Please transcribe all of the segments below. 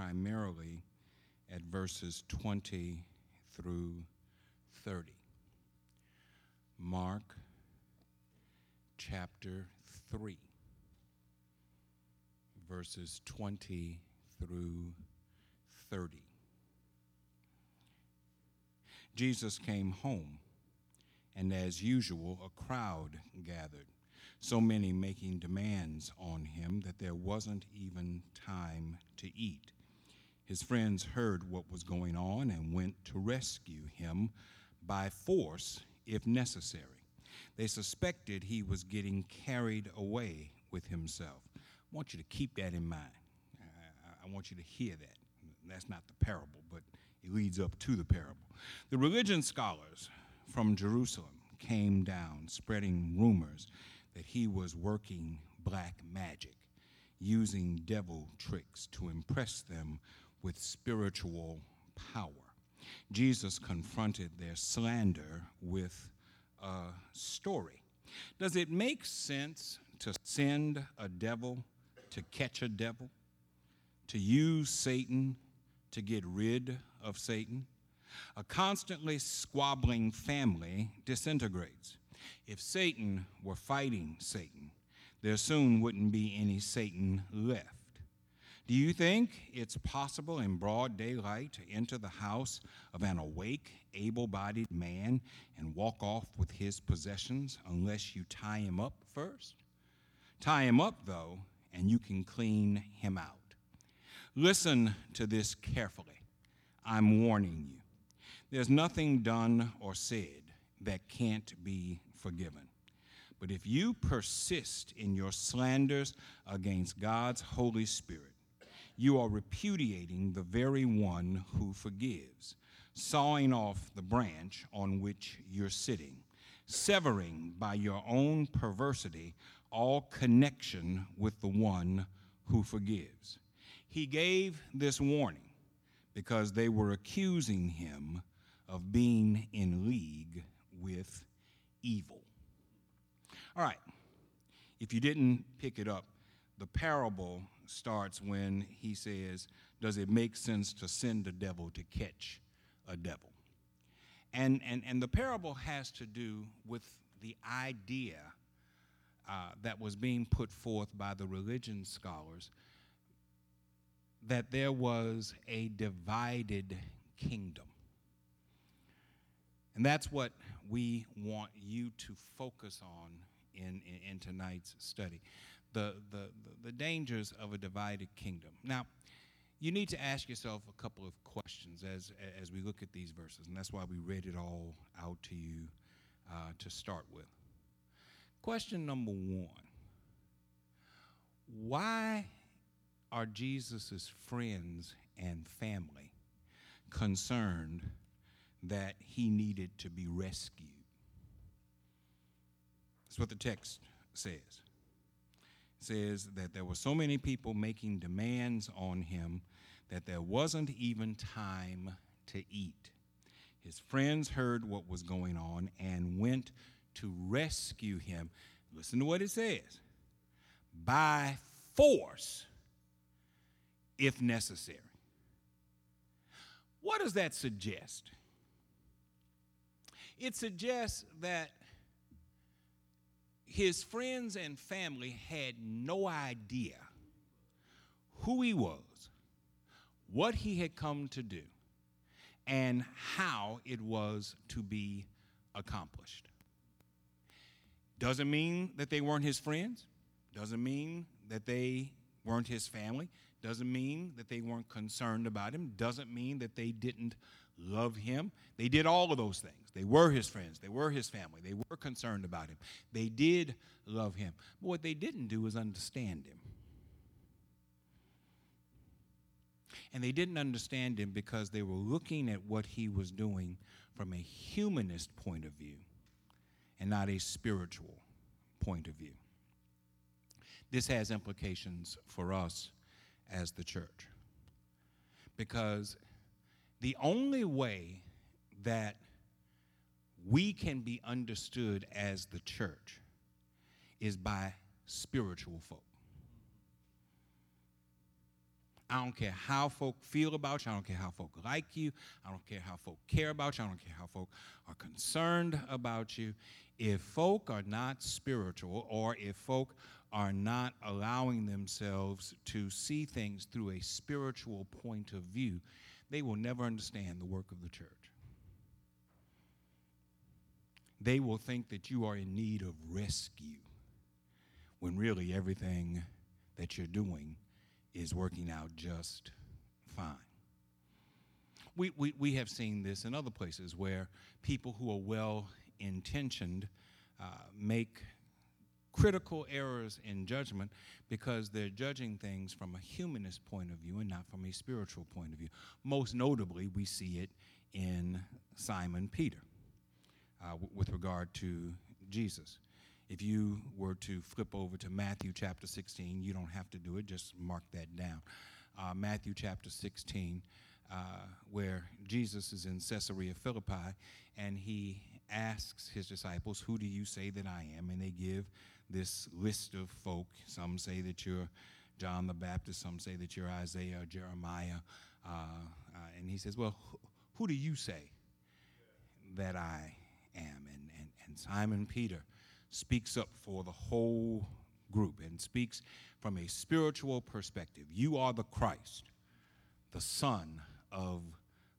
primarily at verses 20 through 30. Mark chapter 3, verses 20 through 30. Jesus came home, and as usual, a crowd gathered, so many making demands on him that there wasn't even time to eat. His friends heard what was going on and went to rescue him by force if necessary. They suspected he was getting carried away with himself. I want you to keep that in mind. I, want you to hear that. That's not the parable, but it leads up to the parable. The religion scholars from Jerusalem came down, spreading rumors that he was working black magic, using devil tricks to impress them with spiritual power. Jesus confronted their slander with a story. Does it make sense to send a devil to catch a devil? To use Satan to get rid of Satan? A constantly squabbling family disintegrates. If Satan were fighting Satan, there soon wouldn't be any Satan left. Do you think it's possible in broad daylight to enter the house of an awake, able bodied man and walk off with his possessions unless you tie him up first? Tie him up, though, and you can clean him out. Listen to this carefully. I'm warning you. There's nothing done or said that can't be forgiven. But if you persist in your slanders against God's Holy Spirit, you are repudiating the very one who forgives, sawing off the branch on which you're sitting, severing by your own perversity all connection with the one who forgives. He gave this warning because they were accusing him of being in league with evil. All right, if you didn't pick it up, the parable starts when he says, Does it make sense to send a devil to catch a devil? And, and, and the parable has to do with the idea uh, that was being put forth by the religion scholars that there was a divided kingdom. And that's what we want you to focus on in, in, in tonight's study the, the, the dangers of a divided kingdom. Now, you need to ask yourself a couple of questions as, as we look at these verses, and that's why we read it all out to you uh, to start with. Question number one Why are Jesus' friends and family concerned that he needed to be rescued? That's what the text says. Says that there were so many people making demands on him that there wasn't even time to eat. His friends heard what was going on and went to rescue him. Listen to what it says by force if necessary. What does that suggest? It suggests that his friends and family had no idea who he was, what he had come to do, and how it was to be accomplished. Doesn't mean that they weren't his friends, doesn't mean that they weren't his family, doesn't mean that they weren't concerned about him, doesn't mean that they didn't love him. They did all of those things. They were his friends, they were his family, they were concerned about him. They did love him. But what they didn't do was understand him. And they didn't understand him because they were looking at what he was doing from a humanist point of view and not a spiritual point of view. This has implications for us as the church. Because the only way that we can be understood as the church is by spiritual folk. I don't care how folk feel about you. I don't care how folk like you. I don't care how folk care about you. I don't care how folk are concerned about you. If folk are not spiritual or if folk are not allowing themselves to see things through a spiritual point of view, they will never understand the work of the church. They will think that you are in need of rescue when really everything that you're doing is working out just fine. We, we, we have seen this in other places where people who are well intentioned uh, make critical errors in judgment because they're judging things from a humanist point of view and not from a spiritual point of view. Most notably, we see it in Simon Peter uh, w- with regard to Jesus. If you were to flip over to Matthew chapter 16, you don't have to do it, just mark that down. Uh, Matthew chapter 16, uh, where Jesus is in Caesarea Philippi, and he asks his disciples, Who do you say that I am? And they give this list of folk. Some say that you're John the Baptist, some say that you're Isaiah or Jeremiah. Uh, uh, and he says, Well, who, do you say that I am? And, and, and Simon Peter speaks up for the whole group and speaks from a spiritual perspective. You are the Christ, the Son of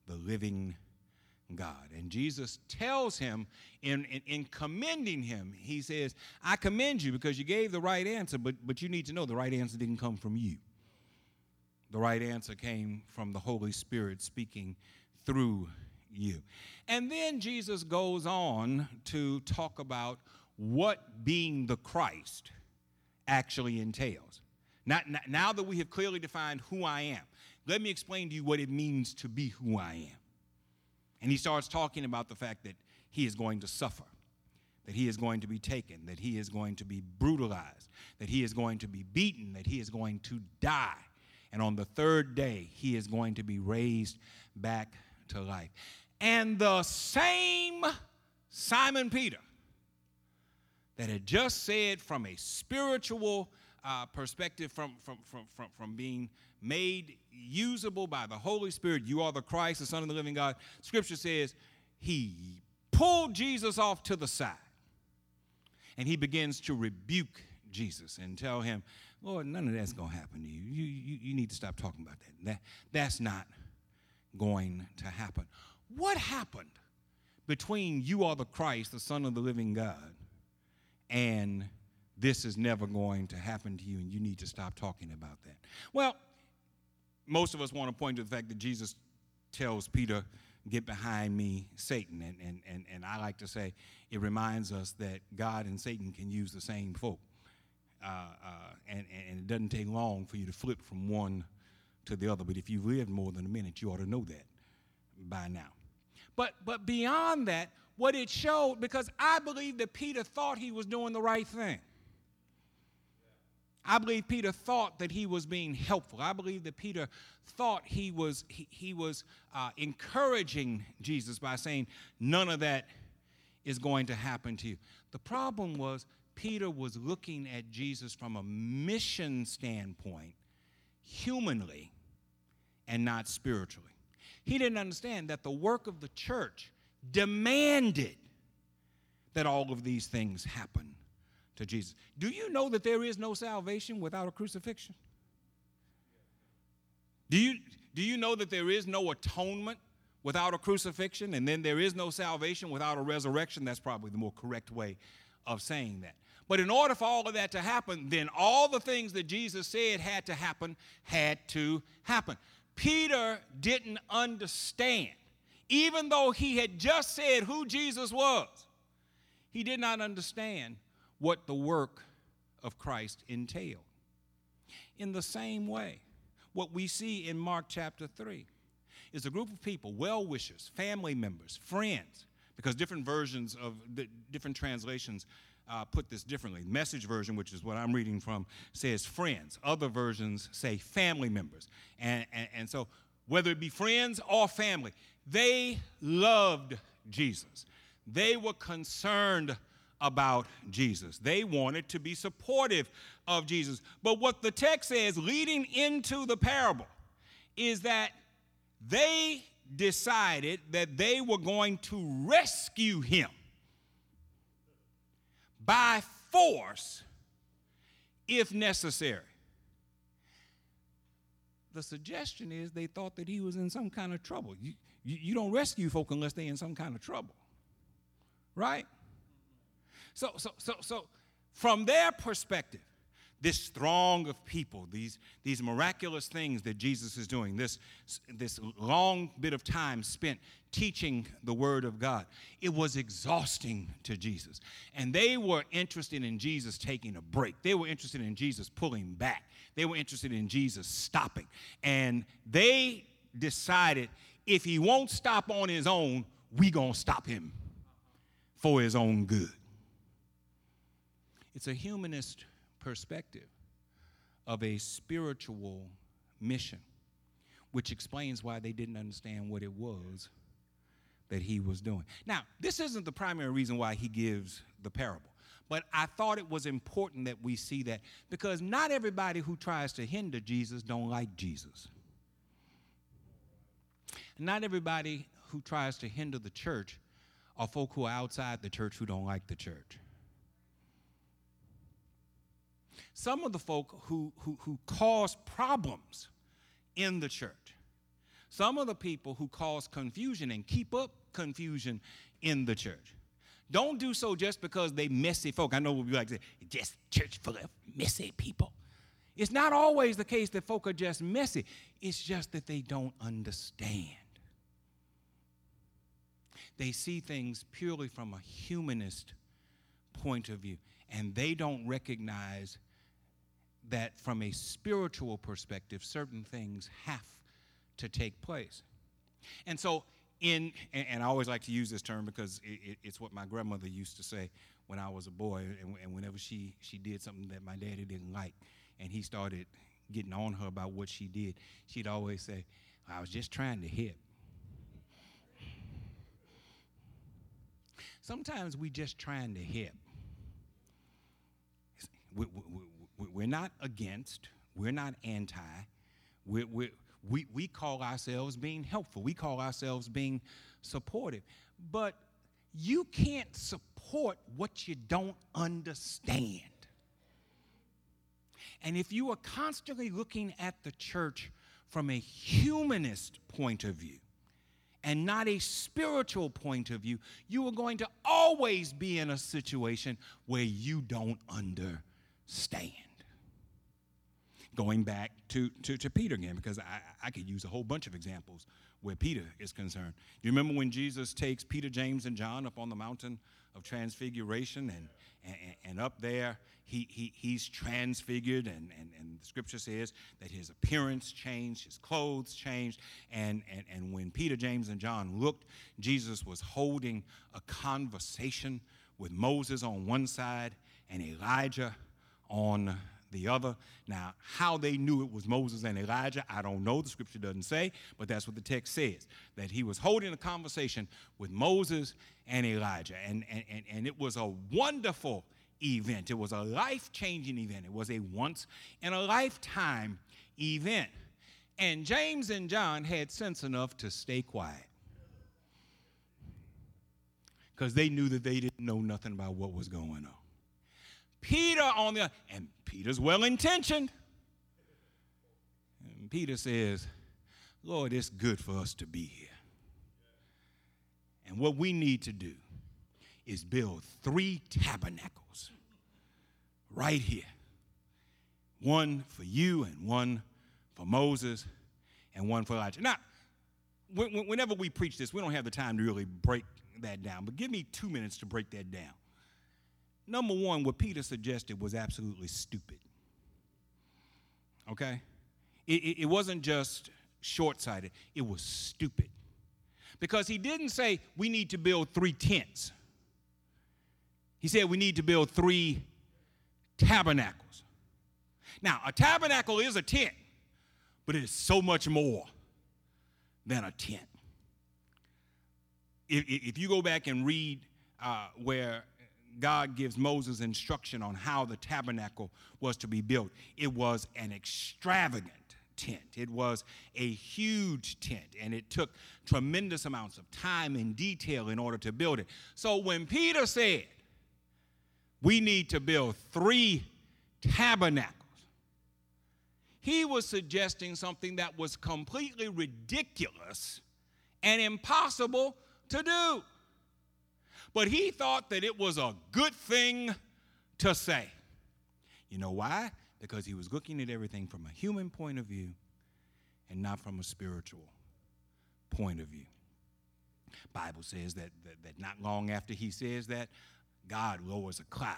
the living God. And Jesus tells him in, in, in, commending him, he says, I commend you because you gave the right answer, but, but you need to know the right answer didn't come from you. The right answer came from the Holy Spirit speaking through you. And then Jesus goes on to talk about what being the Christ actually entails. Not, not, now that we have clearly defined who I am, let me explain to you what it means to be who I am. And he starts talking about the fact that he is going to suffer, that he is going to be taken, that he is going to be brutalized, that he is going to be beaten, that he is going to die. And on the third day, he is going to be raised back to life. And the same Simon Peter that had just said from a spiritual uh, perspective, from, from, from, from, from being made usable by the Holy Spirit, you are the Christ, the Son of the living God. Scripture says he pulled Jesus off to the side and he begins to rebuke Jesus and tell him, Lord, none of that's going to happen to you. You, you. you need to stop talking about that. that. That's not going to happen. What happened between you are the Christ, the Son of the living God, and this is never going to happen to you, and you need to stop talking about that. Well, most of us want to point to the fact that Jesus tells Peter, Get behind me, Satan. And, and, and, and I like to say it reminds us that God and Satan can use the same folk. Uh, uh, and, and it doesn't take long for you to flip from one to the other. But if you've lived more than a minute, you ought to know that by now. But, but beyond that, what it showed, because I believe that Peter thought he was doing the right thing. I believe Peter thought that he was being helpful. I believe that Peter thought he was, he, he was uh, encouraging Jesus by saying, None of that is going to happen to you. The problem was, Peter was looking at Jesus from a mission standpoint, humanly, and not spiritually. He didn't understand that the work of the church demanded that all of these things happen to Jesus. Do you know that there is no salvation without a crucifixion? Do you, do you know that there is no atonement without a crucifixion? And then there is no salvation without a resurrection? That's probably the more correct way of saying that. But in order for all of that to happen, then all the things that Jesus said had to happen had to happen. Peter didn't understand, even though he had just said who Jesus was, he did not understand what the work of Christ entailed. In the same way, what we see in Mark chapter 3 is a group of people, well wishers, family members, friends, because different versions of the different translations uh, put this differently. Message version, which is what I'm reading from, says friends. Other versions say family members. And, and, and so, whether it be friends or family, they loved Jesus. They were concerned about Jesus. They wanted to be supportive of Jesus. But what the text says, leading into the parable, is that they decided that they were going to rescue him by force if necessary. The suggestion is they thought that he was in some kind of trouble. You, you, you don't rescue folk unless they're in some kind of trouble, right? So, so, so, so, from their perspective, this throng of people, these, these miraculous things that Jesus is doing, this, this long bit of time spent teaching the Word of God, it was exhausting to Jesus. And they were interested in Jesus taking a break. They were interested in Jesus pulling back. They were interested in Jesus stopping. And they decided if he won't stop on his own, we going to stop him for his own good. It's a humanist perspective of a spiritual mission, which explains why they didn't understand what it was that he was doing. Now, this isn't the primary reason why he gives the parable, but I thought it was important that we see that because not everybody who tries to hinder Jesus don't like Jesus. Not everybody who tries to hinder the church are folk who are outside the church who don't like the church. Some of the folk who, who, who cause problems in the church, some of the people who cause confusion and keep up confusion in the church. Don't do so just because they messy folk. I know we'll be like, just church full of messy people. It's not always the case that folk are just messy. It's just that they don't understand. They see things purely from a humanist point of view, and they don't recognize that from a spiritual perspective, certain things have to take place. And so, in, and I always like to use this term because it's what my grandmother used to say when I was a boy, and, whenever she, she did something that my daddy didn't like, and he started getting on her about what she did, she'd always say, I was just trying to hit. Sometimes we just trying to hit. We're not against, we're not anti. We're, we're, we, we call ourselves being helpful, we call ourselves being supportive. But you can't support what you don't understand. And if you are constantly looking at the church from a humanist point of view and not a spiritual point of view, you are going to always be in a situation where you don't understand going back to, to, to Peter again, because I, I could use a whole bunch of examples where Peter is concerned. Do you remember when Jesus takes Peter, James, and John up on the mountain of transfiguration? And, and, and up there, he, he, he's transfigured, and, and, and the scripture says that his appearance changed, his clothes changed. And, and, and when Peter, James, and John looked, Jesus was holding a conversation with Moses on one side and Elijah on the other. Now, how they knew it was Moses and Elijah, I don't know. The scripture doesn't say, but that's what the text says that he was holding a conversation with Moses and Elijah. And, and, and, and it was a wonderful event, it was a life changing event, it was a once in a lifetime event. And James and John had sense enough to stay quiet because they knew that they didn't know nothing about what was going on. Peter on the and Peter's well intentioned. And Peter says, Lord, it's good for us to be here. And what we need to do is build three tabernacles right here one for you, and one for Moses, and one for Elijah. Now, whenever we preach this, we don't have the time to really break that down, but give me two minutes to break that down. Number one, what Peter suggested was absolutely stupid. Okay? It, it, it wasn't just short sighted, it was stupid. Because he didn't say we need to build three tents, he said we need to build three tabernacles. Now, a tabernacle is a tent, but it is so much more than a tent. If, if you go back and read uh, where God gives Moses instruction on how the tabernacle was to be built. It was an extravagant tent. It was a huge tent, and it took tremendous amounts of time and detail in order to build it. So when Peter said, We need to build three tabernacles, he was suggesting something that was completely ridiculous and impossible to do. But he thought that it was a good thing to say. You know why? Because he was looking at everything from a human point of view and not from a spiritual point of view. Bible says that, that, that not long after he says that, God lowers a cloud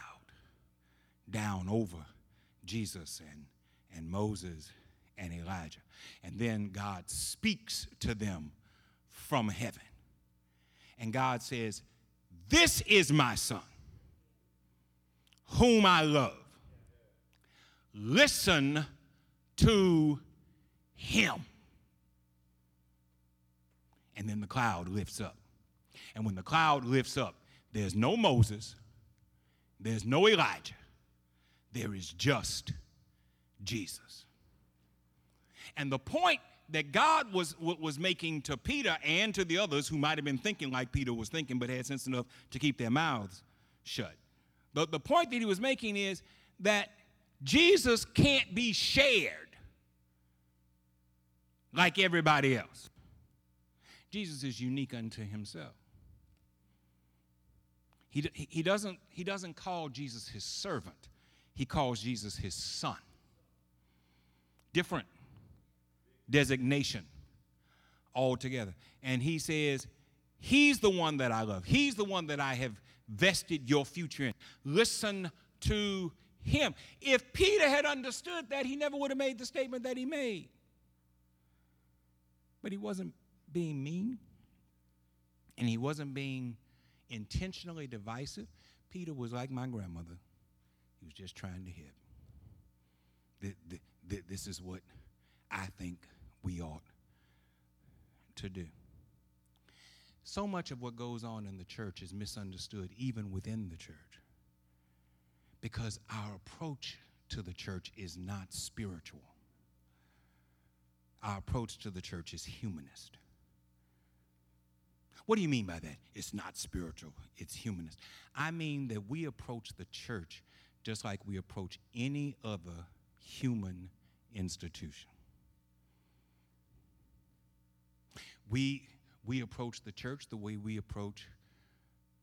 down over Jesus and, and Moses and Elijah. And then God speaks to them from heaven. And God says, This is my son, whom I love. Listen to him. And then the cloud lifts up. And when the cloud lifts up, there's no Moses, there's no Elijah, there is just Jesus. And the point that God was, was making to Peter and to the others who might have been thinking like Peter was thinking but had sense enough to keep their mouths shut. The, the point that he was making is that Jesus can't be shared like everybody else. Jesus is unique unto himself. He, he, doesn't, he doesn't call Jesus his servant, he calls Jesus his son. Different designation altogether. And he says, He's the one that I love. He's the one that I have vested your future in. Listen to him. If Peter had understood that, he never would have made the statement that he made. But he wasn't being mean, and he wasn't being intentionally divisive. Peter was like my grandmother, he was just trying to hit. This is what I think we ought to do. So much of what goes on in the church is misunderstood, even within the church, because our approach to the church is not spiritual. Our approach to the church is humanist. What do you mean by that? It's not spiritual, it's humanist. I mean that we approach the church just like we approach any other human institution. We, we approach the church the way we approach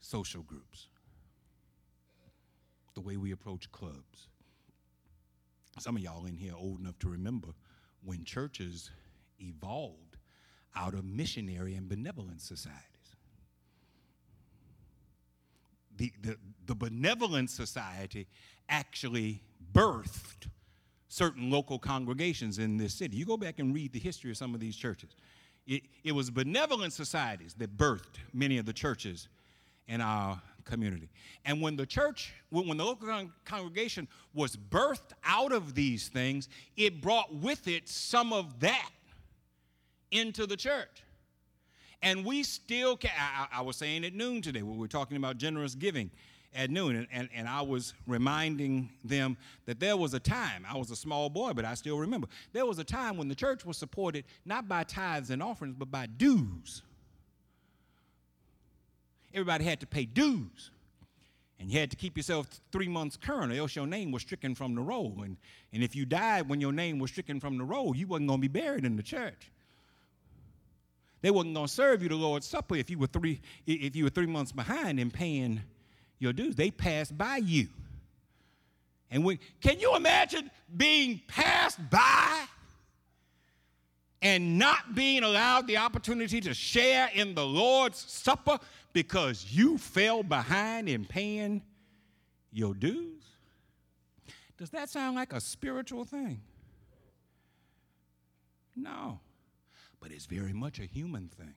social groups, the way we approach clubs. Some of y'all in here old enough to remember when churches evolved out of missionary and benevolent societies. The, the, the benevolent society actually birthed certain local congregations in this city. You go back and read the history of some of these churches. It, it was benevolent societies that birthed many of the churches in our community. And when the church, when the local con- congregation was birthed out of these things, it brought with it some of that into the church. And we still can. I, I was saying at noon today, we were talking about generous giving at noon, and, and, and I was reminding them that there was a time, I was a small boy, but I still remember, there was a time when the church was supported not by tithes and offerings, but by dues. Everybody had to pay dues. And you had to keep yourself three months current, or else your name was stricken from the roll. And, and if you died when your name was stricken from the roll, you wasn't going to be buried in the church. They wasn't going to serve you the Lord's Supper if you were three if you were three months behind in paying your dues. They passed by you. And when, can you imagine being passed by and not being allowed the opportunity to share in the Lord's Supper because you fell behind in paying your dues? Does that sound like a spiritual thing? No, but it's very much a human thing.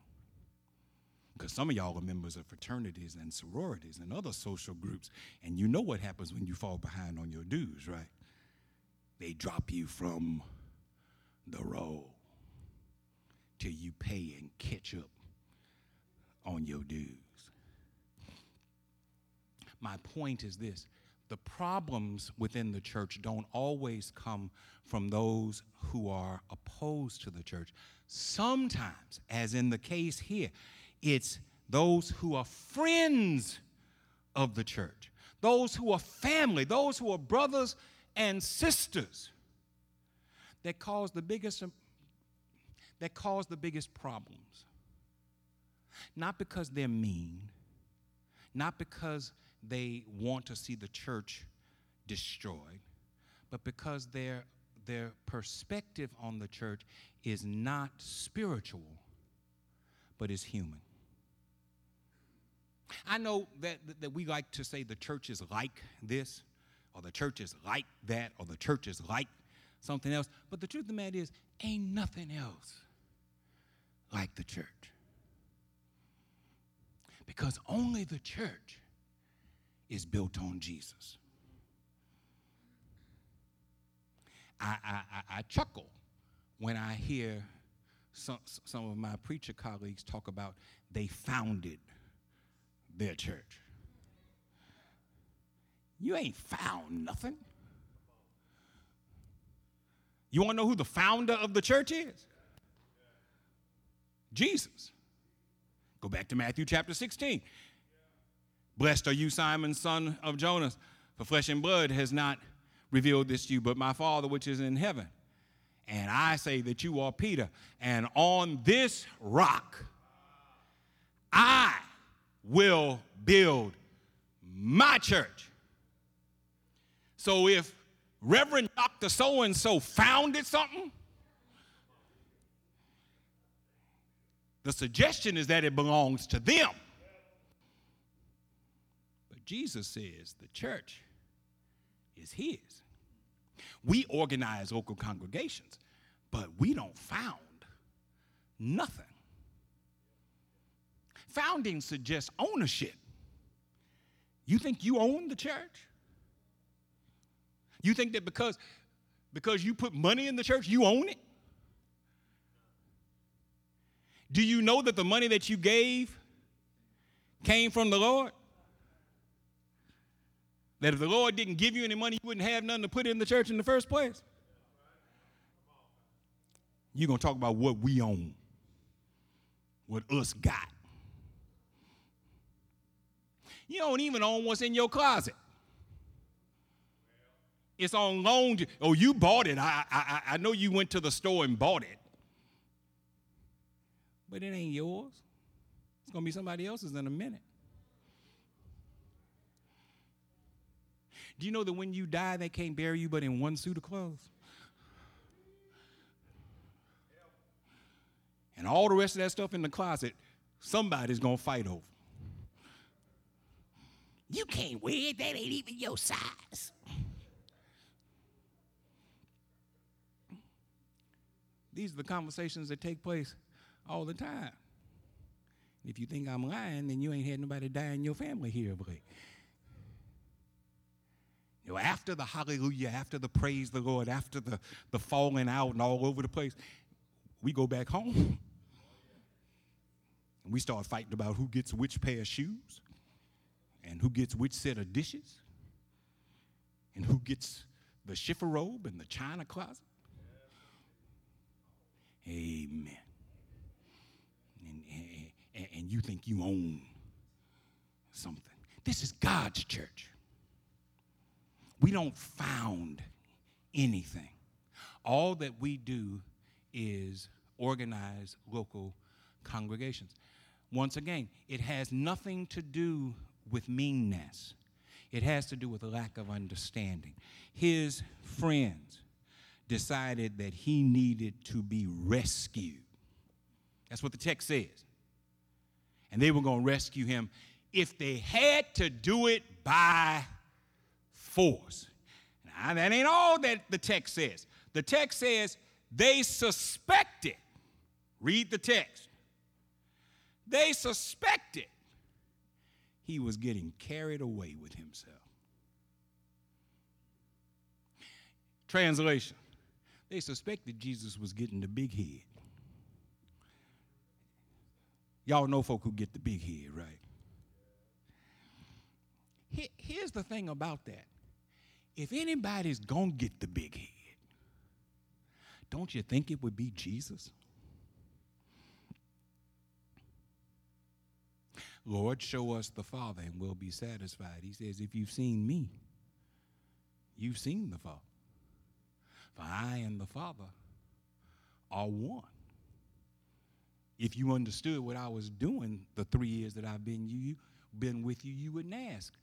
Because some of y'all are members of fraternities and sororities and other social groups, and you know what happens when you fall behind on your dues, right? They drop you from the roll till you pay and catch up on your dues. My point is this the problems within the church don't always come from those who are opposed to the church. Sometimes, as in the case here, it's those who are friends of the church, those who are family, those who are brothers and sisters that cause the biggest that cause the biggest problems. Not because they're mean, not because they want to see the church destroyed, but because their, their perspective on the church is not spiritual, but is human. I know that, that we like to say the church is like this, or the church is like that, or the church is like something else, but the truth of the matter is, ain't nothing else like the church. Because only the church is built on Jesus. I, I, I, chuckle when I hear some, some of my preacher colleagues talk about they founded their church. You ain't found nothing. You want to know who the founder of the church is? Jesus. Go back to Matthew chapter 16. Blessed are you, Simon, son of Jonas, for flesh and blood has not revealed this to you, but my Father which is in heaven. And I say that you are Peter, and on this rock I will build my church. So if Reverend Dr. So and so founded something, the suggestion is that it belongs to them. But Jesus says the church is his. We organize local congregations, but we don't found nothing. Founding suggests ownership. You think you own the church? You think that because because you put money in the church, you own it? Do you know that the money that you gave came from the Lord? That if the Lord didn't give you any money, you wouldn't have nothing to put in the church in the first place. You're going to talk about what we own, what us got. You don't even own what's in your closet. It's on loan. Oh, you bought it. I, I, I know you went to the store and bought it. But it ain't yours. It's going to be somebody else's in a minute. Do you know that when you die, they can't bury you but in one suit of clothes? And all the rest of that stuff in the closet, somebody's gonna fight over. You can't wear it, that ain't even your size. These are the conversations that take place all the time. If you think I'm lying, then you ain't had nobody die in your family here late. You know, after the hallelujah, after the praise the Lord, after the, the falling out and all over the place, we go back home. And we start fighting about who gets which pair of shoes and who gets which set of dishes and who gets the chifforobe and the china closet. Amen. And, and, and you think you own something. This is God's church we don't found anything. All that we do is organize local congregations. Once again, it has nothing to do with meanness. It has to do with a lack of understanding. His friends decided that he needed to be rescued. That's what the text says. And they were going to rescue him if they had to do it by force. Now, that ain't all that the text says. The text says they suspected. Read the text. They suspected he was getting carried away with himself. Translation They suspected Jesus was getting the big head. Y'all know folk who get the big head, right? Here's the thing about that if anybody's going to get the big head, don't you think it would be Jesus? Lord, show us the Father and we'll be satisfied. He says, If you've seen me, you've seen the Father. For I and the Father are one. If you understood what I was doing the three years that I've been you been with you, you wouldn't ask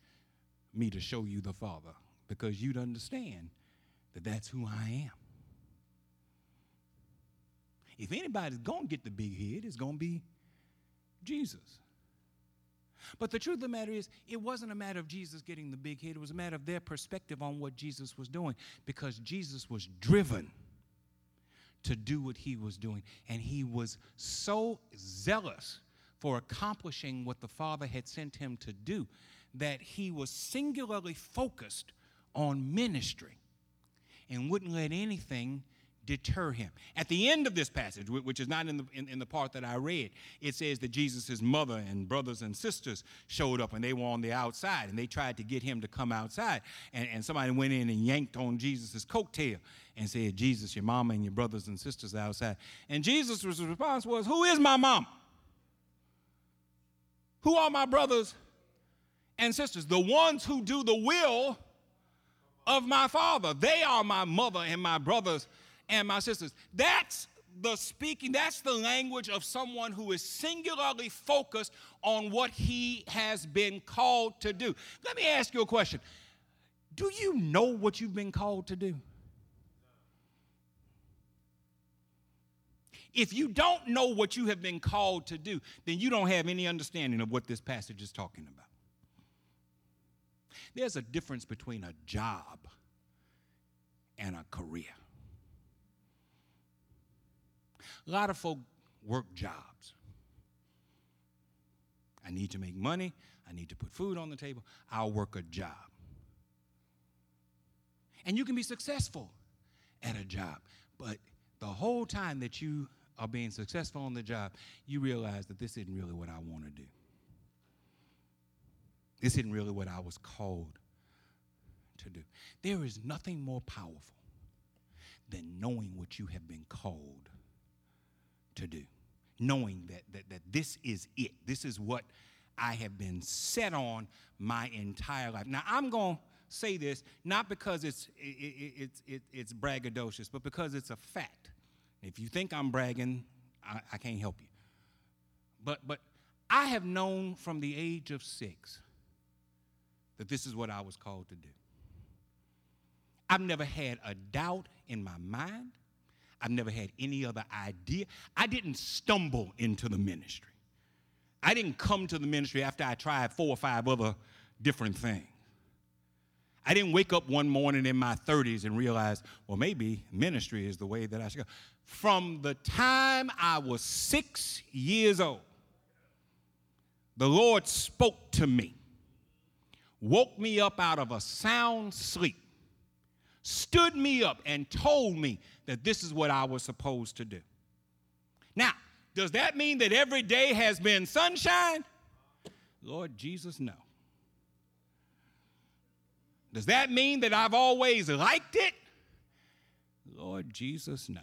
me to show you the Father because you'd understand that that's who I am. If anybody's going to get the big head, it's going to be Jesus. But the truth of the matter is, it wasn't a matter of Jesus getting the big hit, it was a matter of their perspective on what Jesus was doing because Jesus was driven to do what he was doing. And he was so zealous for accomplishing what the Father had sent him to do that he was singularly focused on ministry and wouldn't let anything deter him. At the end of this passage, which is not in the, in, in, the part that I read, it says that Jesus' mother and brothers and sisters showed up and they were on the outside and they tried to get him to come outside. And, and somebody went in and yanked on Jesus' coattail and said, Jesus, your mama and your brothers and sisters are outside. And Jesus' response was, Who is my mom? Who are my brothers and sisters? The ones who do the will of my father. They are my mother and my brothers and my sisters. That's the speaking, that's the language of someone who is singularly focused on what he has been called to do. Let me ask you a question Do you know what you've been called to do? If you don't know what you have been called to do, then you don't have any understanding of what this passage is talking about. There's a difference between a job and a career. A lot of folk work jobs. I need to make money. I need to put food on the table. I'll work a job. And you can be successful at a job, but the whole time that you are being successful on the job, you realize that this isn't really what I want to do. This isn't really what I was called to do. There is nothing more powerful than knowing what you have been called to do. Knowing that, that, that this is it. This is what I have been set on my entire life. Now, I'm going to say this not because it's, it, it, it, it's braggadocious, but because it's a fact. If you think I'm bragging, I, I can't help you. But, but I have known from the age of six that this is what I was called to do. I've never had a doubt in my mind. I've never had any other idea. I didn't stumble into the ministry. I didn't come to the ministry after I tried four or five other different things. I didn't wake up one morning in my 30s and realize, well, maybe ministry is the way that I should go. From the time I was six years old, the Lord spoke to me woke me up out of a sound sleep, stood me up, and told me that this is what I was supposed to do. Now, does that mean that every day has been sunshine? Lord Jesus, no. Does that mean that I've always liked it? Lord Jesus, no.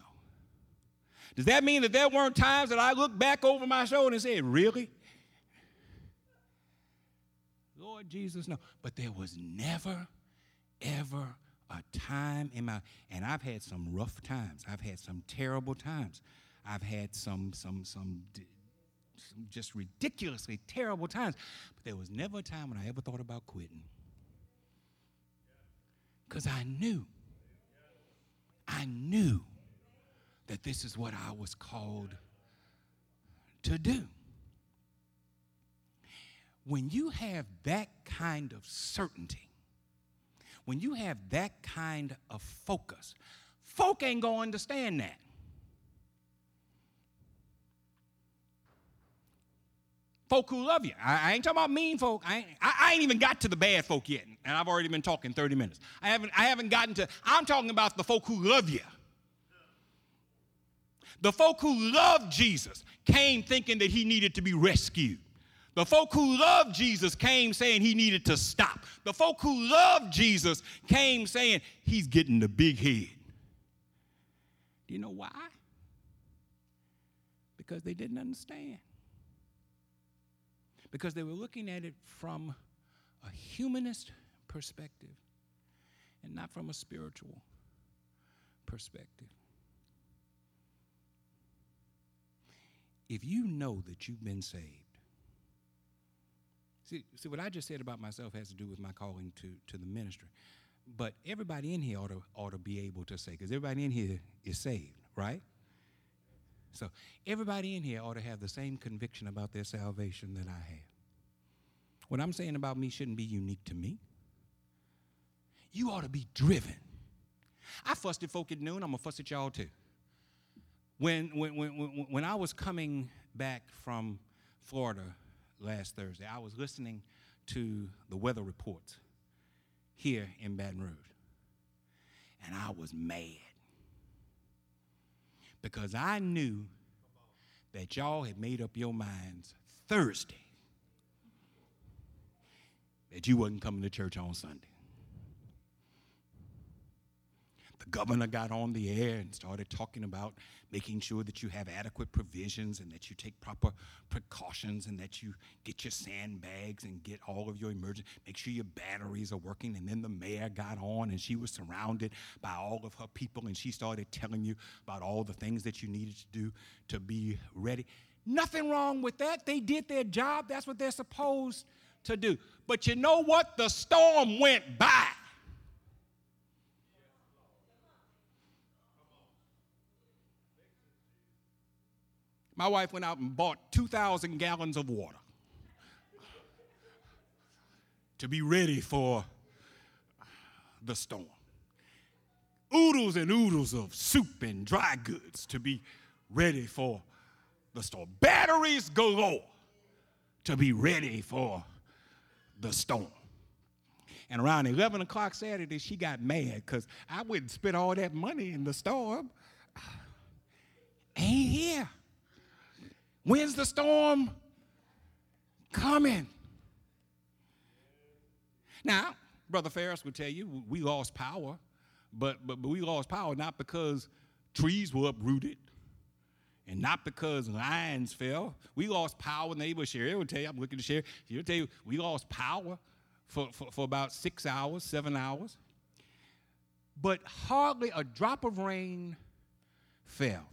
Does that mean that there weren't times that I looked back over my shoulder and said, Really? Lord Jesus, no. But there was never, ever a time in my and I've had some rough times. I've had some terrible times. I've had some some some, some just ridiculously terrible times. But there was never a time when I ever thought about quitting. Because I knew. I knew that this is what I was called to do when you have that kind of certainty, when you have that kind of focus, folk ain't gonna understand that. Folk who love you. I, I ain't talking about mean folk. I ain't, I, I ain't, even got to the bad folk yet, and I've already been talking 30 minutes. I haven't, I haven't gotten to, I'm talking about the folk who love you. The folk who love Jesus came thinking that he needed to be rescued. The folk who loved Jesus came saying he needed to stop. The folk who loved Jesus came saying, He's getting the big head. Do you know why? Because they didn't understand. Because they were looking at it from a humanist perspective and not from a spiritual perspective. If you know that you've been saved, see, see what I just said about myself has to do with my calling to, to the ministry. But everybody in here ought to, ought to be able to say, because everybody in here is saved, right? So everybody in here ought to have the same conviction about their salvation that I have. What I'm saying about me shouldn't be unique to me. You ought to be driven. I fussed at folk at noon, I'm gonna fuss at y'all too. When, when, when, when I was coming back from Florida last Thursday, I was listening to the weather reports here in Baton Rouge. And I was mad because I knew that y'all had made up your minds Thursday that you wasn't coming to church on Sunday. The governor got on the air and started talking about making sure that you have adequate provisions and that you take proper precautions and that you get your sandbags and get all of your emergency, make sure your batteries are working. And then the mayor got on and she was surrounded by all of her people and she started telling you about all the things that you needed to do to be ready. Nothing wrong with that. They did their job. That's what they're supposed to do. But you know what? The storm went by. My wife went out and bought 2,000 gallons of water to be ready for the storm. Oodles and oodles of soup and dry goods to be ready for the storm. Batteries galore to be ready for the storm. And around 11 o'clock Saturday, she got mad because I wouldn't spend all that money in the storm. Ain't here. When's the storm coming? Now, Brother Ferris would tell you we lost power, but, but, but we lost power not because trees were uprooted and not because lines fell. We lost power. Neighbor Sherry will tell you, I'm looking to share, she'll tell you, we lost power for, for, for about six hours, seven hours. But hardly a drop of rain fell.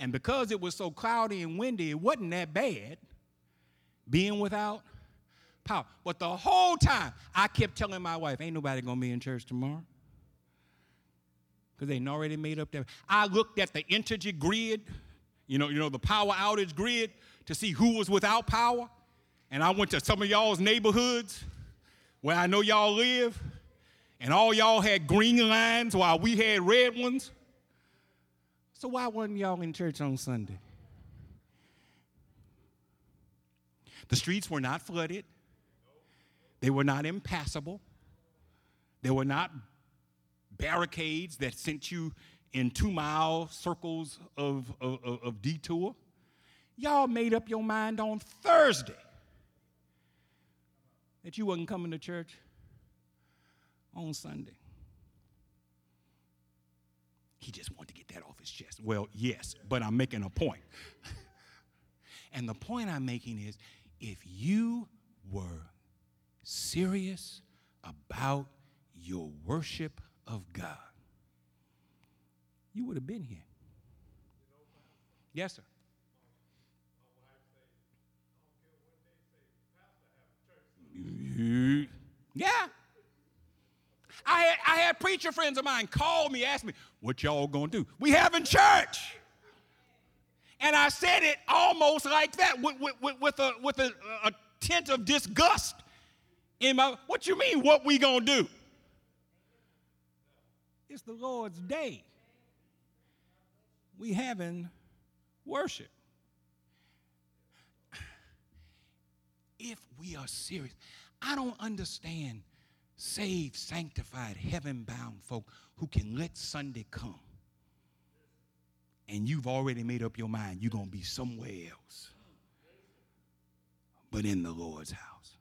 And because it was so cloudy and windy, it wasn't that bad being without power. But the whole time, I kept telling my wife, ain't nobody gonna be in church tomorrow. Because they already made up their. I looked at the Entergy grid, you know, you know, the power outage grid to see who was without power. And I went to some of y'all's neighborhoods where I know y'all live, and all y'all had green lines while we had red ones. So why wasn't y'all in church on Sunday? The streets were not flooded. They were not impassable. There were not barricades that sent you in two mile circles of, of, of, detour. Y'all made up your mind on Thursday that you wasn't coming to church on Sunday. He just wanted to get that off his chest. Well, yes, but I'm making a point. and the point I'm making is if you were serious about your worship of God, you would have been here. Yes, sir. Yeah. I had, I had preacher friends of mine call me, ask me, what y'all gonna do? We having church. And I said it almost like that with, with, with a, with a, a tint of disgust in my, what you mean, what we gonna do? It's the Lord's day. We having worship. If we are serious, I don't understand saved, sanctified, heaven bound folk who can let Sunday come and you've already made up your mind you're going to be somewhere else but in the Lord's house.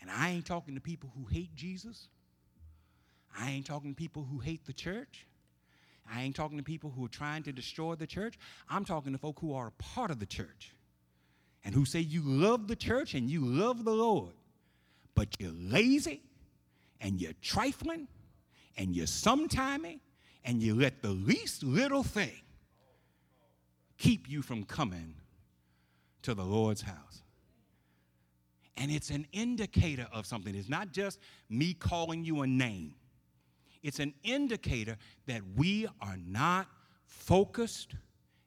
And I ain't talking to people who hate Jesus. I ain't talking to people who hate the church. I ain't talking to people who are trying to destroy the church. I'm talking to folk who are a part of the church and who say you love the church and you love the Lord, but you're lazy and you're trifling and you're sometimey and you let the least little thing keep you from coming to the Lord's house. And it's an indicator of something. It's not just me calling you a name, it's an indicator that we are not focused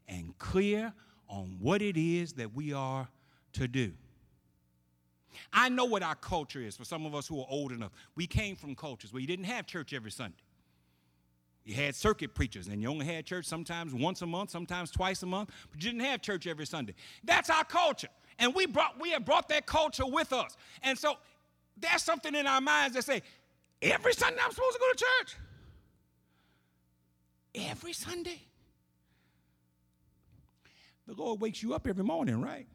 and clear on what it is that we are to do. I know what our culture is for some of us who are old enough. We came from cultures where you didn't have church every Sunday. You had circuit preachers, and you only had church sometimes once a month, sometimes twice a month, but you didn't have church every Sunday. That's our culture. And we brought we have brought that culture with us. And so there's something in our minds that say, every Sunday I'm supposed to go to church. Every Sunday. The Lord wakes you up every morning, right?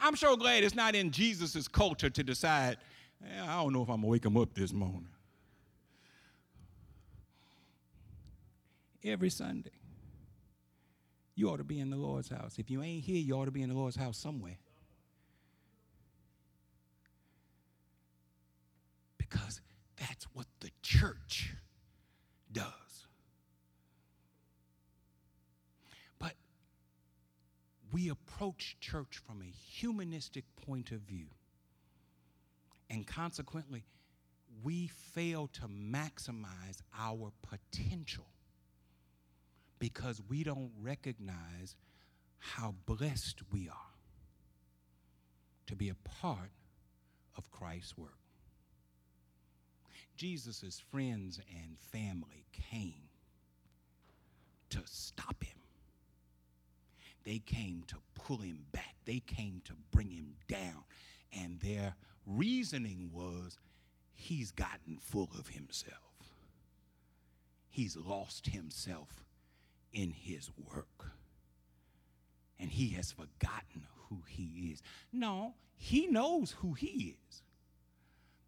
I'm so glad it's not in Jesus' culture to decide, eh, I don't know if I'm going to wake him up this morning. Every Sunday, you ought to be in the Lord's house. If you ain't here, you ought to be in the Lord's house somewhere. Because that's what the church does. But we approach church from a humanistic point of view. And consequently, we fail to maximize our potential because we don't recognize how blessed we are to be a part of Christ's work. Jesus' friends and family came to stop him. They came to pull him back. They came to bring him down. And their reasoning was he's gotten full of himself. He's lost himself in his work. And he has forgotten who he is. No, he knows who he is.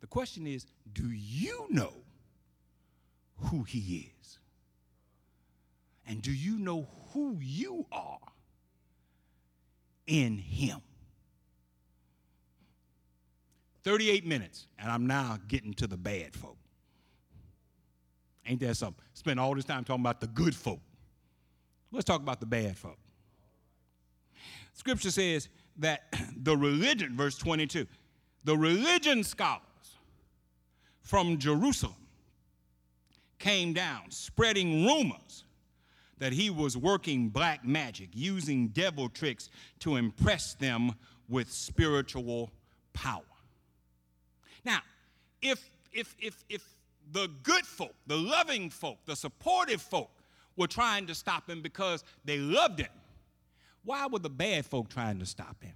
The question is do you know who he is? And do you know who you are in him? 38 minutes, and I'm now getting to the bad folk. Ain't that something? Spend all this time talking about the good folk. Let's talk about the bad folk. Scripture says that the religion, verse 22, the religion scholars from Jerusalem came down spreading rumors that he was working black magic, using devil tricks to impress them with spiritual power. Now, if if if if the good folk, the loving folk, the supportive folk were trying to stop him because they loved him. Why were the bad folk trying to stop him?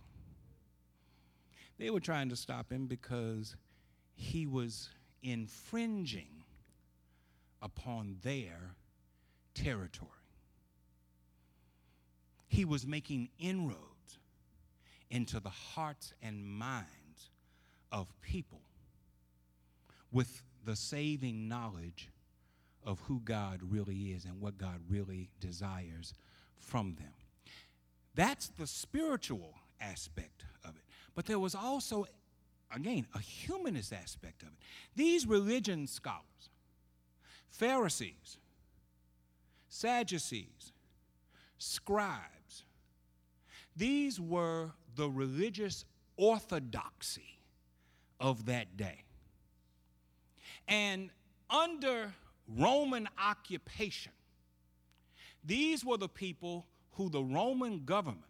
They were trying to stop him because he was infringing upon their territory. He was making inroads into the hearts and minds of people with the saving knowledge of who God really is and what God really desires from them. That's the spiritual aspect of it. But there was also, again, a humanist aspect of it. These religion scholars, Pharisees, Sadducees, scribes, these were the religious orthodoxy of that day. And under Roman occupation, these were the people who the Roman government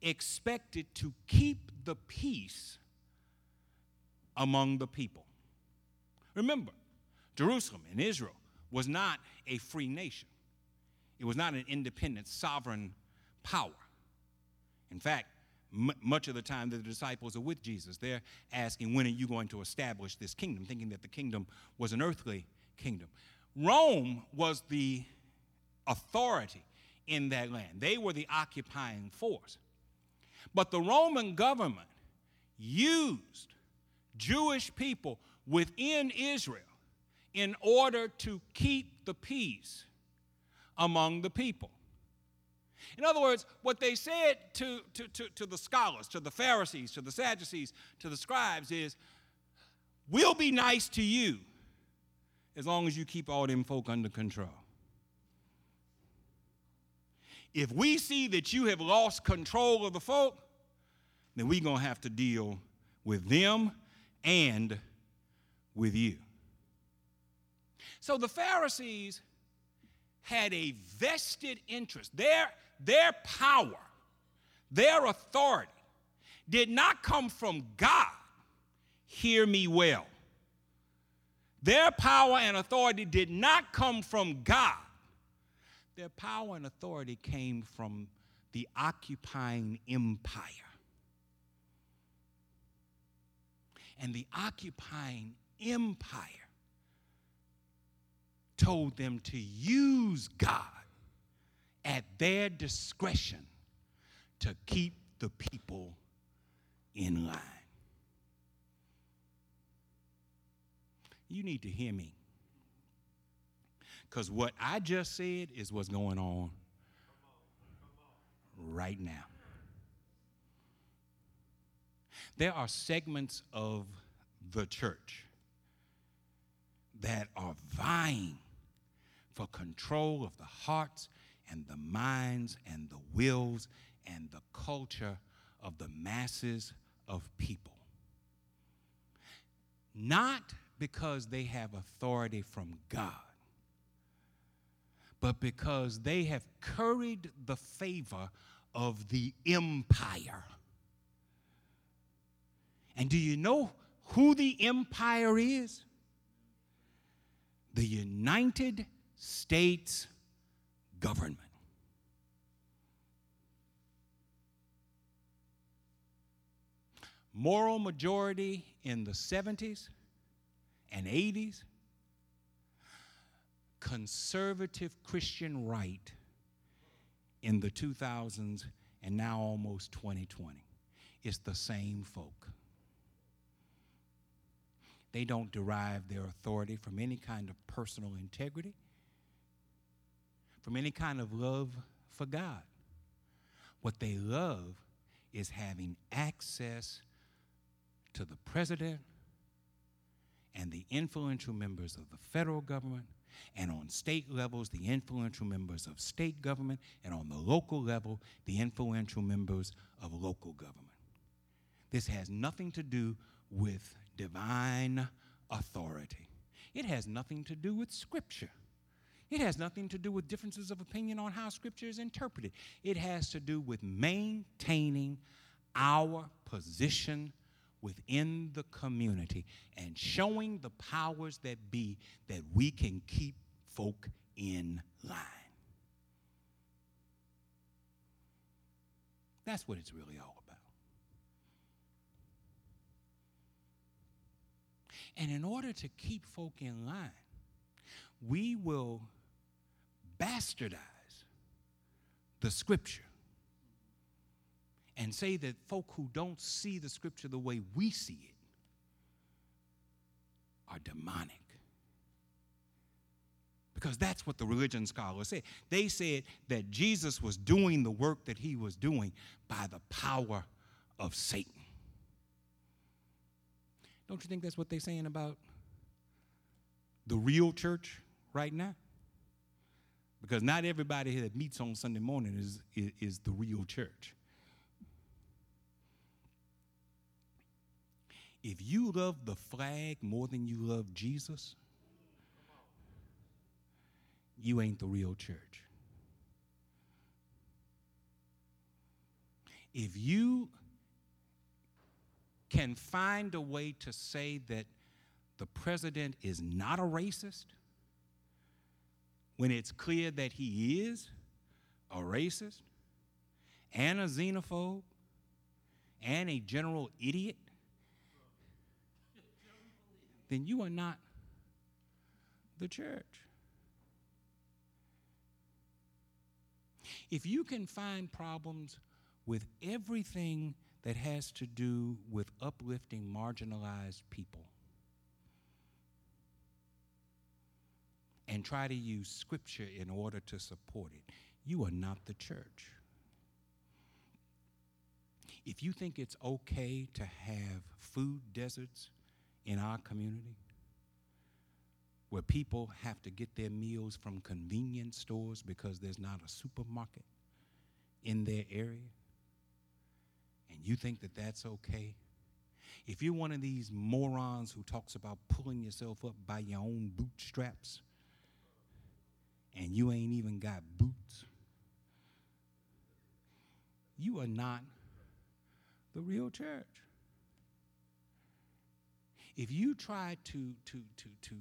expected to keep the peace among the people. Remember, Jerusalem in Israel was not a free nation. It was not an independent, sovereign power. In fact, m- much of the time that the disciples are with Jesus, they're asking, When are you going to establish this kingdom? thinking that the kingdom was an earthly kingdom. Rome was the authority in that land, they were the occupying force. But the Roman government used Jewish people within Israel in order to keep the peace among the people. In other words, what they said to, to, to, to, the scholars, to the Pharisees, to the Sadducees, to the scribes is, we'll be nice to you as long as you keep all them folk under control. If we see that you have lost control of the folk, then we're going to have to deal with them and with you. So the Pharisees had a vested interest. Their, their power, their authority did not come from God. Hear me well. Their power and authority did not come from God. Their power and authority came from the occupying empire. And the occupying empire told them to use God at their discretion to keep the people in line. You need to hear me. Because what I just said is what's going on right now. There are segments of the church that are vying for control of the hearts and the minds and the wills and the culture of the masses of people. Not because they have authority from God, but because they have curried the favor of the empire. And do you know who the empire is? The United States government. Moral majority in the 70s and 80s, conservative Christian right in the 2000s and now almost 2020. It's the same folk. They don't derive their authority from any kind of personal integrity, from any kind of love for God. What they love is having access to the president and the influential members of the federal government, and on state levels, the influential members of state government, and on the local level, the influential members of local government. This has nothing to do with divine authority, it has nothing to do with Scripture. It has nothing to do with differences of opinion on how Scripture is interpreted. It has to do with maintaining our position within the community and showing the powers that be that we can keep folk in line. That's what it's really all about. And in order to keep folk in line, we will bastardize the scripture and say that folk who don't see the scripture the way we see it are demonic. Because that's what the religion scholars said. They said that Jesus was doing the work that he was doing by the power of Satan. Don't you think that's what they're saying about the real church right now? Because not everybody that meets on Sunday morning is, is, is the real church. If you love the flag more than you love Jesus, you ain't the real church. If you can find a way to say that the president is not a racist, when it's clear that he is a racist and a xenophobe and a general idiot, then you are not the church. If you can find problems with everything that has to do with uplifting marginalized people and try to use scripture in order to support it, you are not the church. If you think it's okay to have food deserts in our community, where people have to get their meals from convenience stores because there's not a supermarket in their area, and you think that that's okay, if you're one of these morons who talks about pulling yourself up by your own bootstraps and you ain't even got boots, you are not the real church. If you try to, to, to, to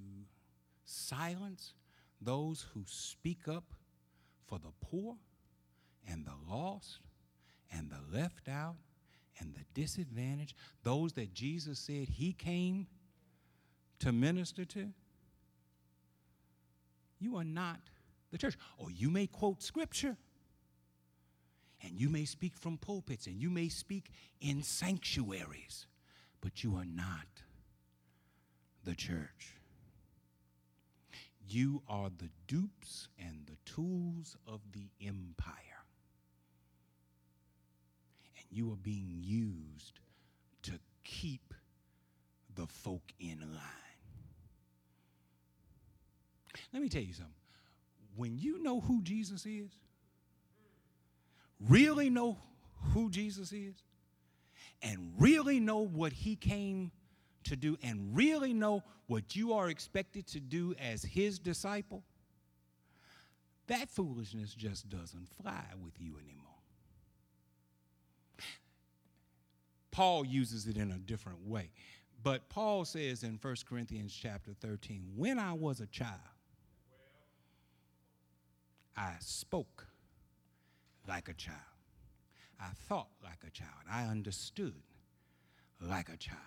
silence those who speak up for the poor and the lost and the left out and the disadvantaged, those that Jesus said he came to minister to, you are not the church. Or you may quote scripture and you may speak from pulpits and you may speak in sanctuaries, but you are not the church. You are the dupes and the tools of the empire. And you are being used to keep the folk in line. Let me tell you something. When you know who Jesus is, really know who Jesus is, and really know what he came to do and really know what you are expected to do as his disciple, that foolishness just doesn't fly with you anymore. Paul uses it in a different way. But Paul says in 1 Corinthians chapter 13, when I was a child, I spoke like a child. I thought like a child. I understood like a child.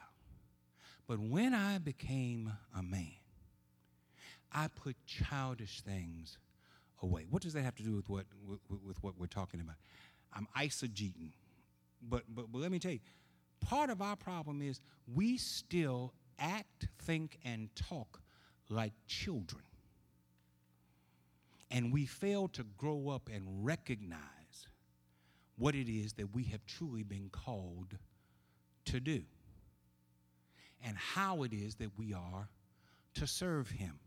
But when I became a man, I put childish things away. What does that have to do with what, with, with what we're talking about? I'm eisegeting. But, but, but let me tell you, part of our problem is we still act, think, and talk like children. And we fail to grow up and recognize what it is that we have truly been called to do and how it is that we are to serve Him.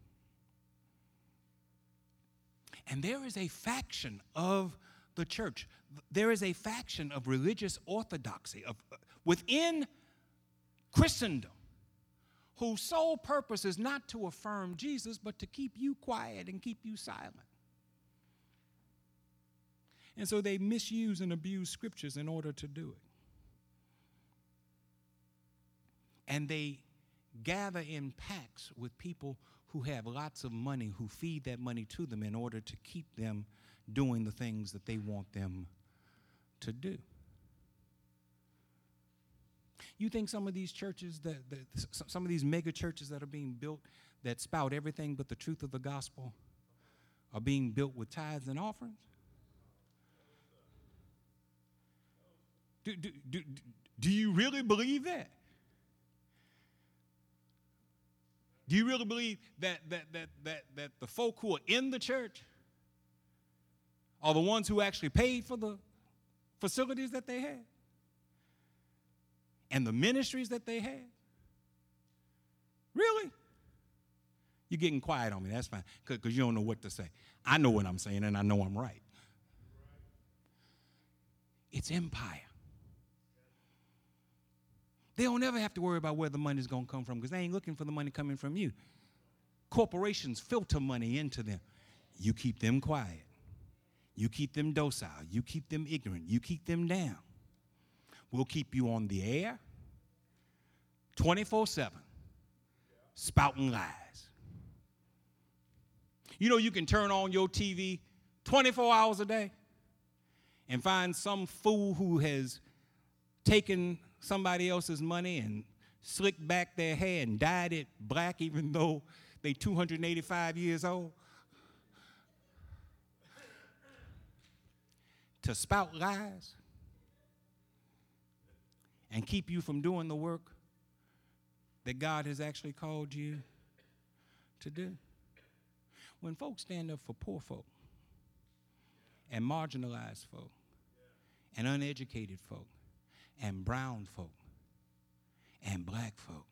And there is a faction of the church, there is a faction of religious orthodoxy of, within Christendom whose sole purpose is not to affirm Jesus, but to keep you quiet and keep you silent. And so they misuse and abuse scriptures in order to do it. And they gather in packs with people who have lots of money, who feed that money to them in order to keep them doing the things that they want them to do. You think some of these churches, that, that some of these mega churches that are being built that spout everything but the truth of the gospel are being built with tithes and offerings? Do, do, do, do you really believe that? Do you really believe that, that, that, that, that the folk who are in the church are the ones who actually paid for the facilities that they had and the ministries that they had? Really? You're getting quiet on me. That's fine because you don't know what to say. I know what I'm saying and I know I'm right. It's empire. They don't ever have to worry about where the money's going to come from because they ain't looking for the money coming from you. Corporations filter money into them. You keep them quiet. You keep them docile. You keep them ignorant. You keep them down. We'll keep you on the air 24 7, spouting lies. You know, you can turn on your TV 24 hours a day and find some fool who has taken somebody else's money and slicked back their hair and dyed it black even though they 285 years old? To spout lies? and keep you from doing the work that God has actually called you to do. When folks stand up for poor folk and marginalized folk and uneducated folk and brown folk and black folk,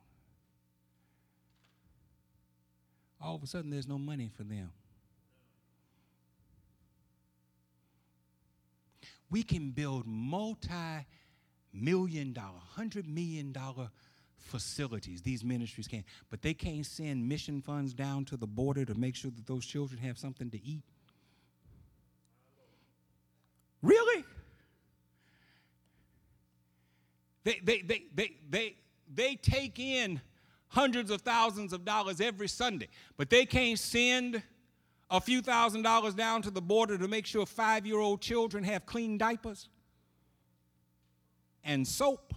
all of a sudden there's no money for them. We can build multi million dollar, hundred million dollar facilities. These ministries can, but they can't send mission funds down to the border to make sure that those children have something to eat. Really? They, they, they, they, they, they take in hundreds of thousands of dollars every Sunday, but they can't send a few thousand dollars down to the border to make sure five year old children have clean diapers and soap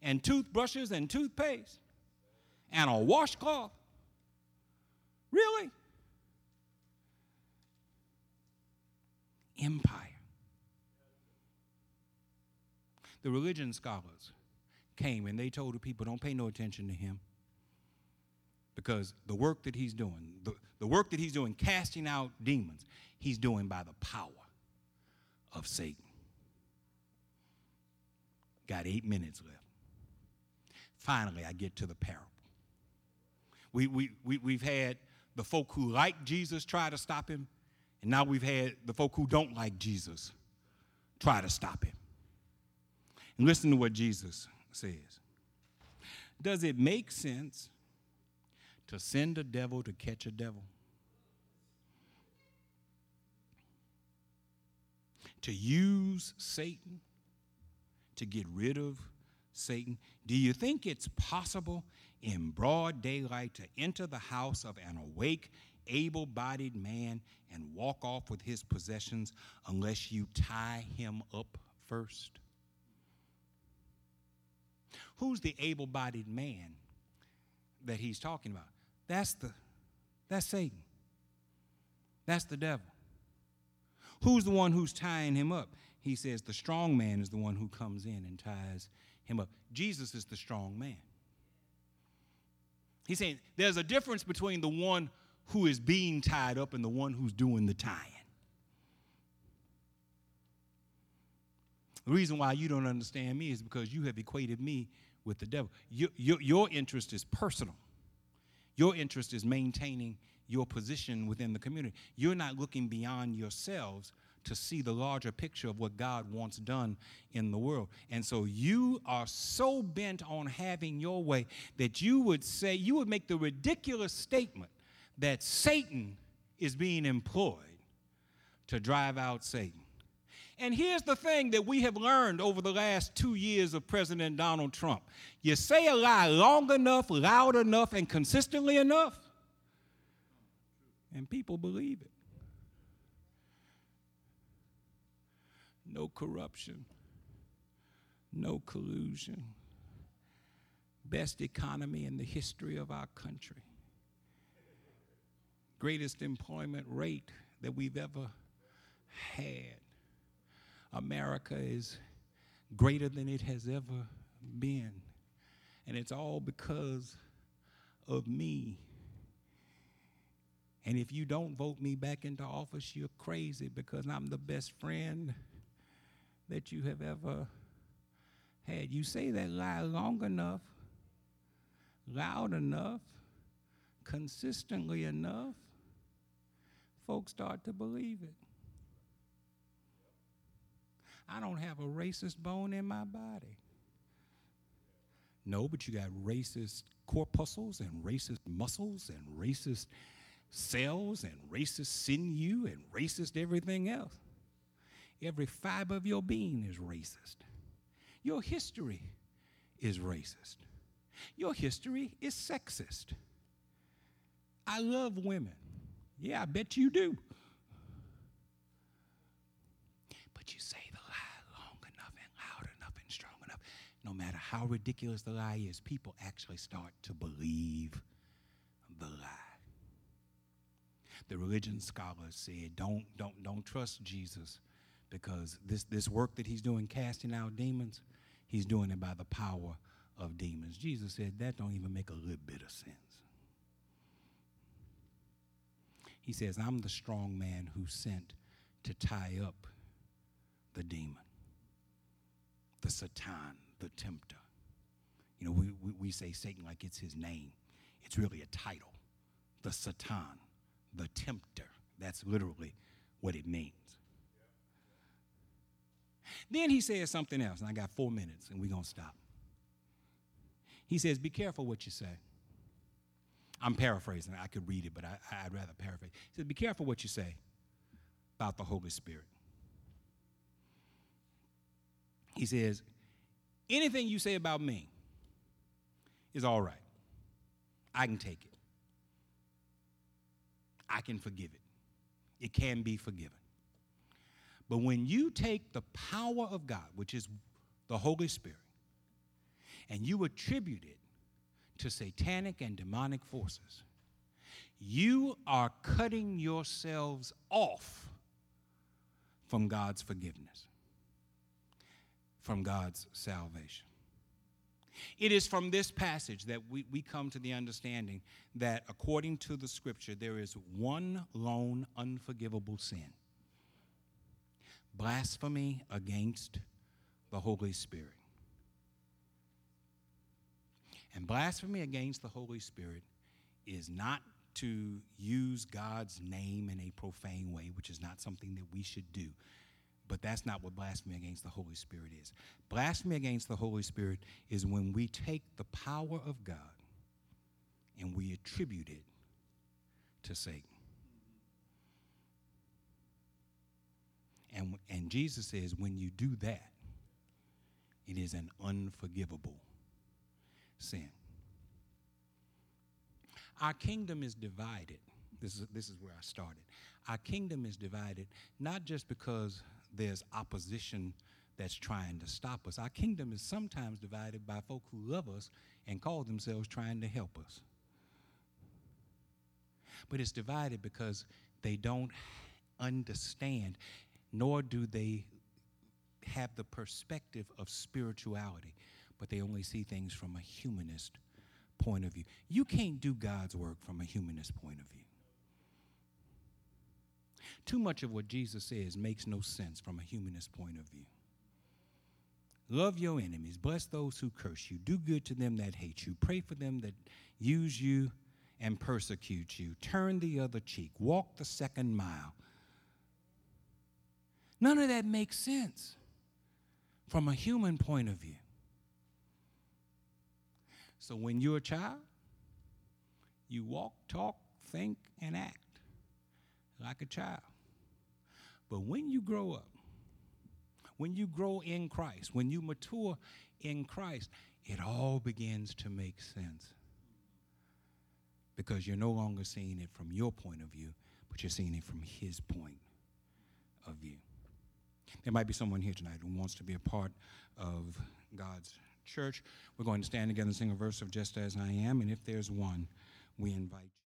and toothbrushes and toothpaste and a washcloth. Really? Empire. The religion scholars came and they told the people don't pay no attention to him because the work that he's doing, the, the work that he's doing, casting out demons, he's doing by the power of Satan. Got eight minutes left. Finally, I get to the parable. We, we, we, we've had the folk who like Jesus try to stop him, and now we've had the folk who don't like Jesus try to stop him. Listen to what Jesus says. Does it make sense to send a devil to catch a devil? To use Satan to get rid of Satan? Do you think it's possible in broad daylight to enter the house of an awake, able bodied man and walk off with his possessions unless you tie him up first? Who's the able bodied man that he's talking about? That's the that's Satan. That's the devil. Who's the one who's tying him up? He says the strong man is the one who comes in and ties him up. Jesus is the strong man. He's saying there's a difference between the one who is being tied up and the one who's doing the tying. The reason why you don't understand me is because you have equated me with the devil. Your, your, your interest is personal, your interest is maintaining your position within the community. You're not looking beyond yourselves to see the larger picture of what God wants done in the world. And so you are so bent on having your way that you would say, you would make the ridiculous statement that Satan is being employed to drive out Satan. And here's the thing that we have learned over the last two years of President Donald Trump you say a lie long enough, loud enough, and consistently enough, and people believe it. no corruption, no collusion, best economy in the history of our country, greatest employment rate that we've ever had. America is greater than it has ever been. And it's all because of me. And if you don't vote me back into office, you're crazy because I'm the best friend that you have ever had. You say that lie long enough, loud enough, consistently enough, folks start to believe it. I don't have a racist bone in my body. No, but you got racist corpuscles and racist muscles and racist cells and racist sinew and racist everything else. Every fiber of your being is racist. Your history is racist. Your history is sexist. I love women. Yeah, I bet you do. But you say the lie long enough and loud enough and strong enough, no matter how ridiculous the lie is, people actually start to believe the lie. The religion scholars said, don't, don't, don't trust Jesus because this, this work that he's doing, casting out demons, he's doing it by the power of demons. Jesus said that don't even make a little bit of sense. He says, I'm the strong man who sent to tie up the demon, the Satan, the tempter. You know, we, we, we say Satan like it's his name. It's really a title. The Satan, the tempter. That's literally what it means. Then he says something else, and I got four minutes, and we're going to stop. He says, Be careful what you say. I'm paraphrasing. I could read it, but I, would rather paraphrase. He says, Be careful what you say about the Holy Spirit. He says, Anything you say about me is all right. I can take it, I can forgive it. It can be forgiven. But when you take the power of God, which is the Holy Spirit, and you attribute it to satanic and demonic forces, you are cutting yourselves off from God's forgiveness, from God's salvation. It is from this passage that we, we come to the understanding that according to the scripture, there is one lone unforgivable sin blasphemy against the Holy Spirit. And blasphemy against the Holy Spirit is not to use God's name in a profane way, which is not something that we should do. But that's not what blasphemy against the Holy Spirit is. Blasphemy against the Holy Spirit is when we take the power of God and we attribute it to Satan. And, and Jesus says, when you do that, it is an unforgivable sin. Our kingdom is divided. This is, this is where I started. Our kingdom is divided not just because there's opposition that's trying to stop us. Our kingdom is sometimes divided by folk who love us and call themselves trying to help us. But it's divided because they don't understand nor do they have the perspective of spirituality, but they only see things from a humanist point of view. You can't do God's work from a humanist point of view. Too much of what Jesus says makes no sense from a humanist point of view. Love your enemies, bless those who curse you, do good to them that hate you, pray for them that use you and persecute you, turn the other cheek, walk the second mile None of that makes sense from a human point of view. So when you're a child, you walk, talk, think, and act like a child. But when you grow up, when you grow in Christ, when you mature in Christ, it all begins to make sense. Because you're no longer seeing it from your point of view, but you're seeing it from His point of view. There might be someone here tonight who wants to be a part of God's church. We're going to stand together and sing a verse of Just As I Am, and if there's one, we invite